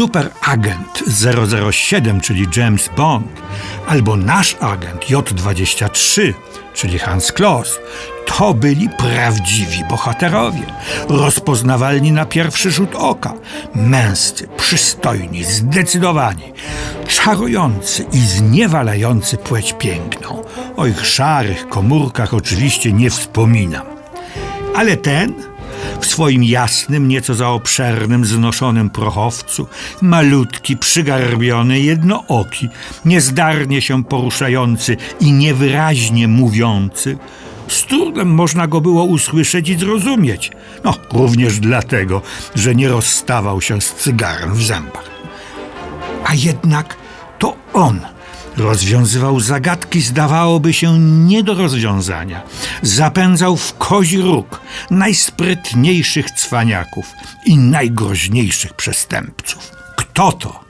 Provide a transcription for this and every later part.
superagent 007, czyli James Bond, albo nasz agent J23, czyli Hans Kloss, to byli prawdziwi bohaterowie, rozpoznawalni na pierwszy rzut oka, męscy, przystojni, zdecydowani, czarujący i zniewalający płeć piękną. O ich szarych komórkach oczywiście nie wspominam. Ale ten w swoim jasnym, nieco za obszernym, znoszonym prochowcu, malutki, przygarbiony, jednooki, niezdarnie się poruszający i niewyraźnie mówiący, z trudem można go było usłyszeć i zrozumieć. No, również dlatego, że nie rozstawał się z cygarem w zębach. A jednak to on rozwiązywał zagadki, zdawałoby się nie do rozwiązania. Zapędzał w kozi róg najsprytniejszych cwaniaków i najgroźniejszych przestępców. Kto to?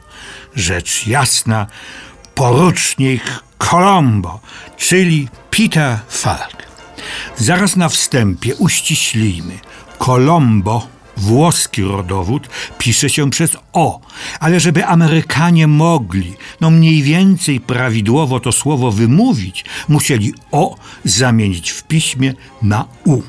Rzecz jasna, porucznik Colombo, czyli Peter Falk. Zaraz na wstępie uściślijmy. Colombo, włoski rodowód, pisze się przez O, ale żeby Amerykanie mogli, no mniej więcej prawidłowo to słowo wymówić, musieli O zamienić w piśmie na U.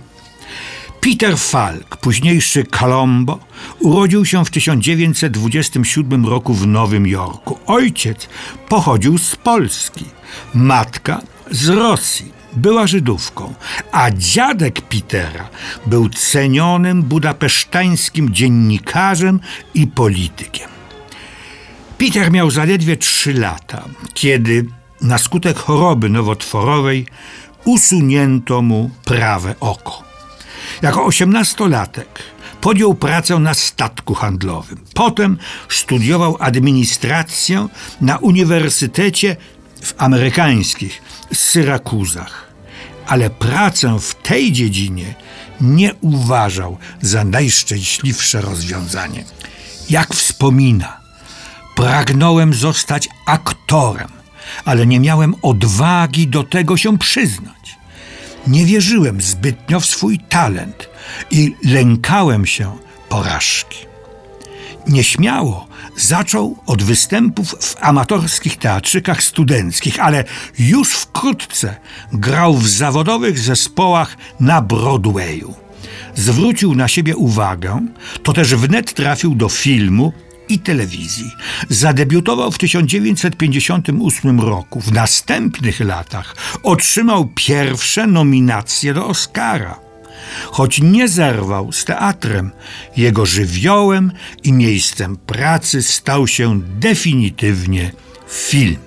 Peter Falk, późniejszy Colombo, urodził się w 1927 roku w Nowym Jorku. Ojciec pochodził z Polski, matka z Rosji była Żydówką, a dziadek Petera był cenionym budapesztańskim dziennikarzem i politykiem. Peter miał zaledwie trzy lata, kiedy na skutek choroby nowotworowej usunięto mu prawe oko. Jako osiemnastolatek podjął pracę na statku handlowym. Potem studiował administrację na Uniwersytecie w amerykańskich Syrakuzach. Ale pracę w tej dziedzinie nie uważał za najszczęśliwsze rozwiązanie. Jak wspomina, pragnąłem zostać aktorem, ale nie miałem odwagi do tego się przyznać. Nie wierzyłem zbytnio w swój talent i lękałem się porażki. Nieśmiało zaczął od występów w amatorskich teatrzykach studenckich, ale już wkrótce grał w zawodowych zespołach na Broadwayu. Zwrócił na siebie uwagę, to też wnet trafił do filmu i telewizji. Zadebiutował w 1958 roku. W następnych latach otrzymał pierwsze nominacje do Oscara choć nie zerwał z teatrem. Jego żywiołem i miejscem pracy stał się definitywnie film.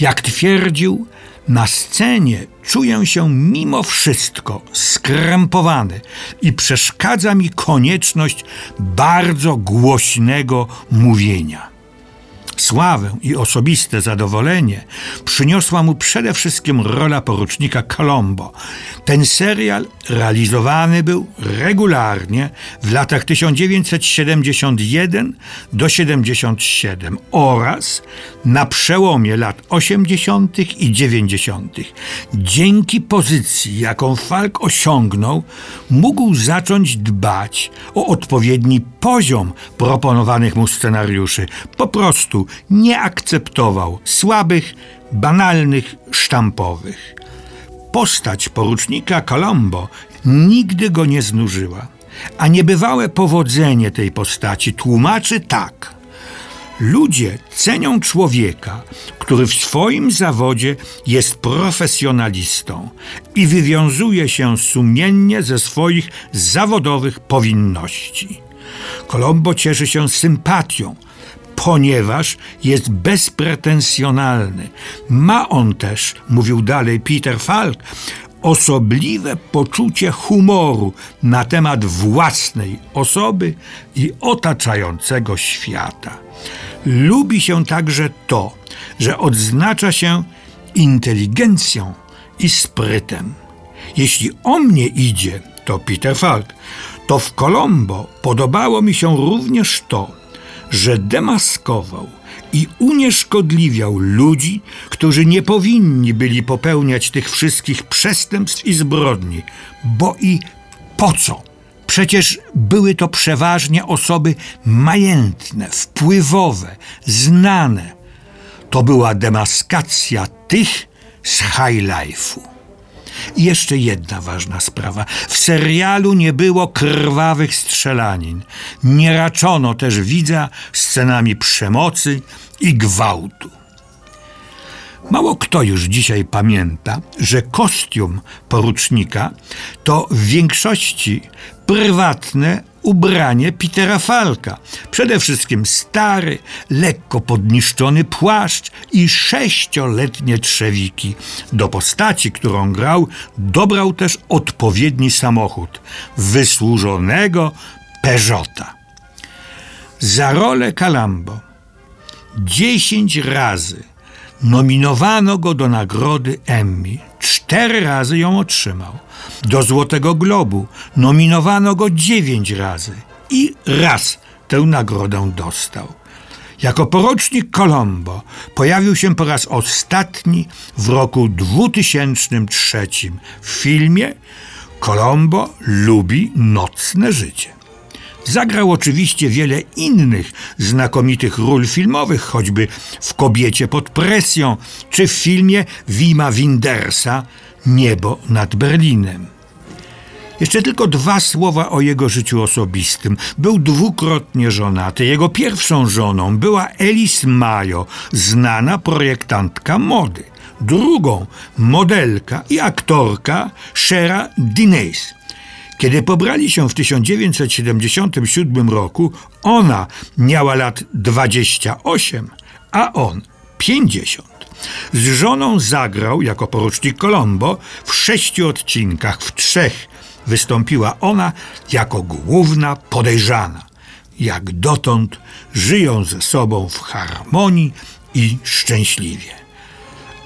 Jak twierdził, na scenie czuję się mimo wszystko skrępowany i przeszkadza mi konieczność bardzo głośnego mówienia. Sławę i osobiste zadowolenie przyniosła mu przede wszystkim rola porucznika Colombo. Ten serial realizowany był regularnie w latach 1971 do 77 oraz na przełomie lat 80. i 90. Dzięki pozycji, jaką Falk osiągnął, mógł zacząć dbać o odpowiedni poziom proponowanych mu scenariuszy. Po prostu nie akceptował słabych, banalnych, sztampowych. Postać porucznika Colombo nigdy go nie znużyła, a niebywałe powodzenie tej postaci tłumaczy tak. Ludzie cenią człowieka, który w swoim zawodzie jest profesjonalistą i wywiązuje się sumiennie ze swoich zawodowych powinności. Colombo cieszy się sympatią, ponieważ jest bezpretensjonalny. Ma on też, mówił dalej Peter Falk, osobliwe poczucie humoru na temat własnej osoby i otaczającego świata. Lubi się także to, że odznacza się inteligencją i sprytem. Jeśli o mnie idzie, to Peter Falk, to w Colombo podobało mi się również to, że demaskował i unieszkodliwiał ludzi, którzy nie powinni byli popełniać tych wszystkich przestępstw i zbrodni, bo i po co Przecież były to przeważnie osoby majętne, wpływowe, znane. To była demaskacja tych z high life'u. I jeszcze jedna ważna sprawa. W serialu nie było krwawych strzelanin. Nie raczono też widza scenami przemocy i gwałtu. Mało kto już dzisiaj pamięta, że kostium porucznika to w większości prywatne ubranie Petera Falka. Przede wszystkim stary, lekko podniszczony płaszcz i sześcioletnie trzewiki. Do postaci, którą grał, dobrał też odpowiedni samochód wysłużonego Peugeota. Za rolę Kalambo dziesięć razy Nominowano go do nagrody Emmy. Cztery razy ją otrzymał. Do Złotego Globu nominowano go dziewięć razy i raz tę nagrodę dostał. Jako porocznik Colombo pojawił się po raz ostatni w roku 2003 w filmie Colombo lubi nocne życie. Zagrał oczywiście wiele innych znakomitych ról filmowych, choćby w Kobiecie pod presją, czy w filmie Wima Windersa Niebo nad Berlinem. Jeszcze tylko dwa słowa o jego życiu osobistym. Był dwukrotnie żonaty. Jego pierwszą żoną była Elis Mayo, znana projektantka mody. Drugą modelka i aktorka Shera Dines. Kiedy pobrali się w 1977 roku, ona miała lat 28, a on 50. Z żoną zagrał jako porucznik Colombo w sześciu odcinkach, w trzech wystąpiła ona jako główna podejrzana. Jak dotąd żyją ze sobą w harmonii i szczęśliwie.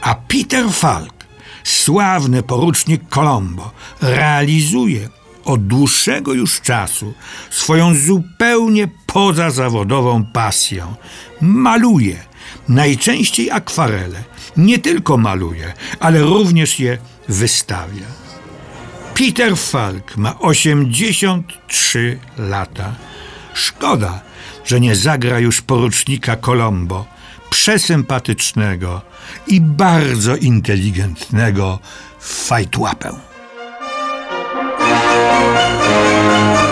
A Peter Falk, sławny porucznik Colombo, realizuje od dłuższego już czasu swoją zupełnie pozazawodową pasję. Maluje, najczęściej akwarele. Nie tylko maluje, ale również je wystawia. Peter Falk ma 83 lata. Szkoda, że nie zagra już porucznika Colombo, przesympatycznego i bardzo inteligentnego fajtłapę. Música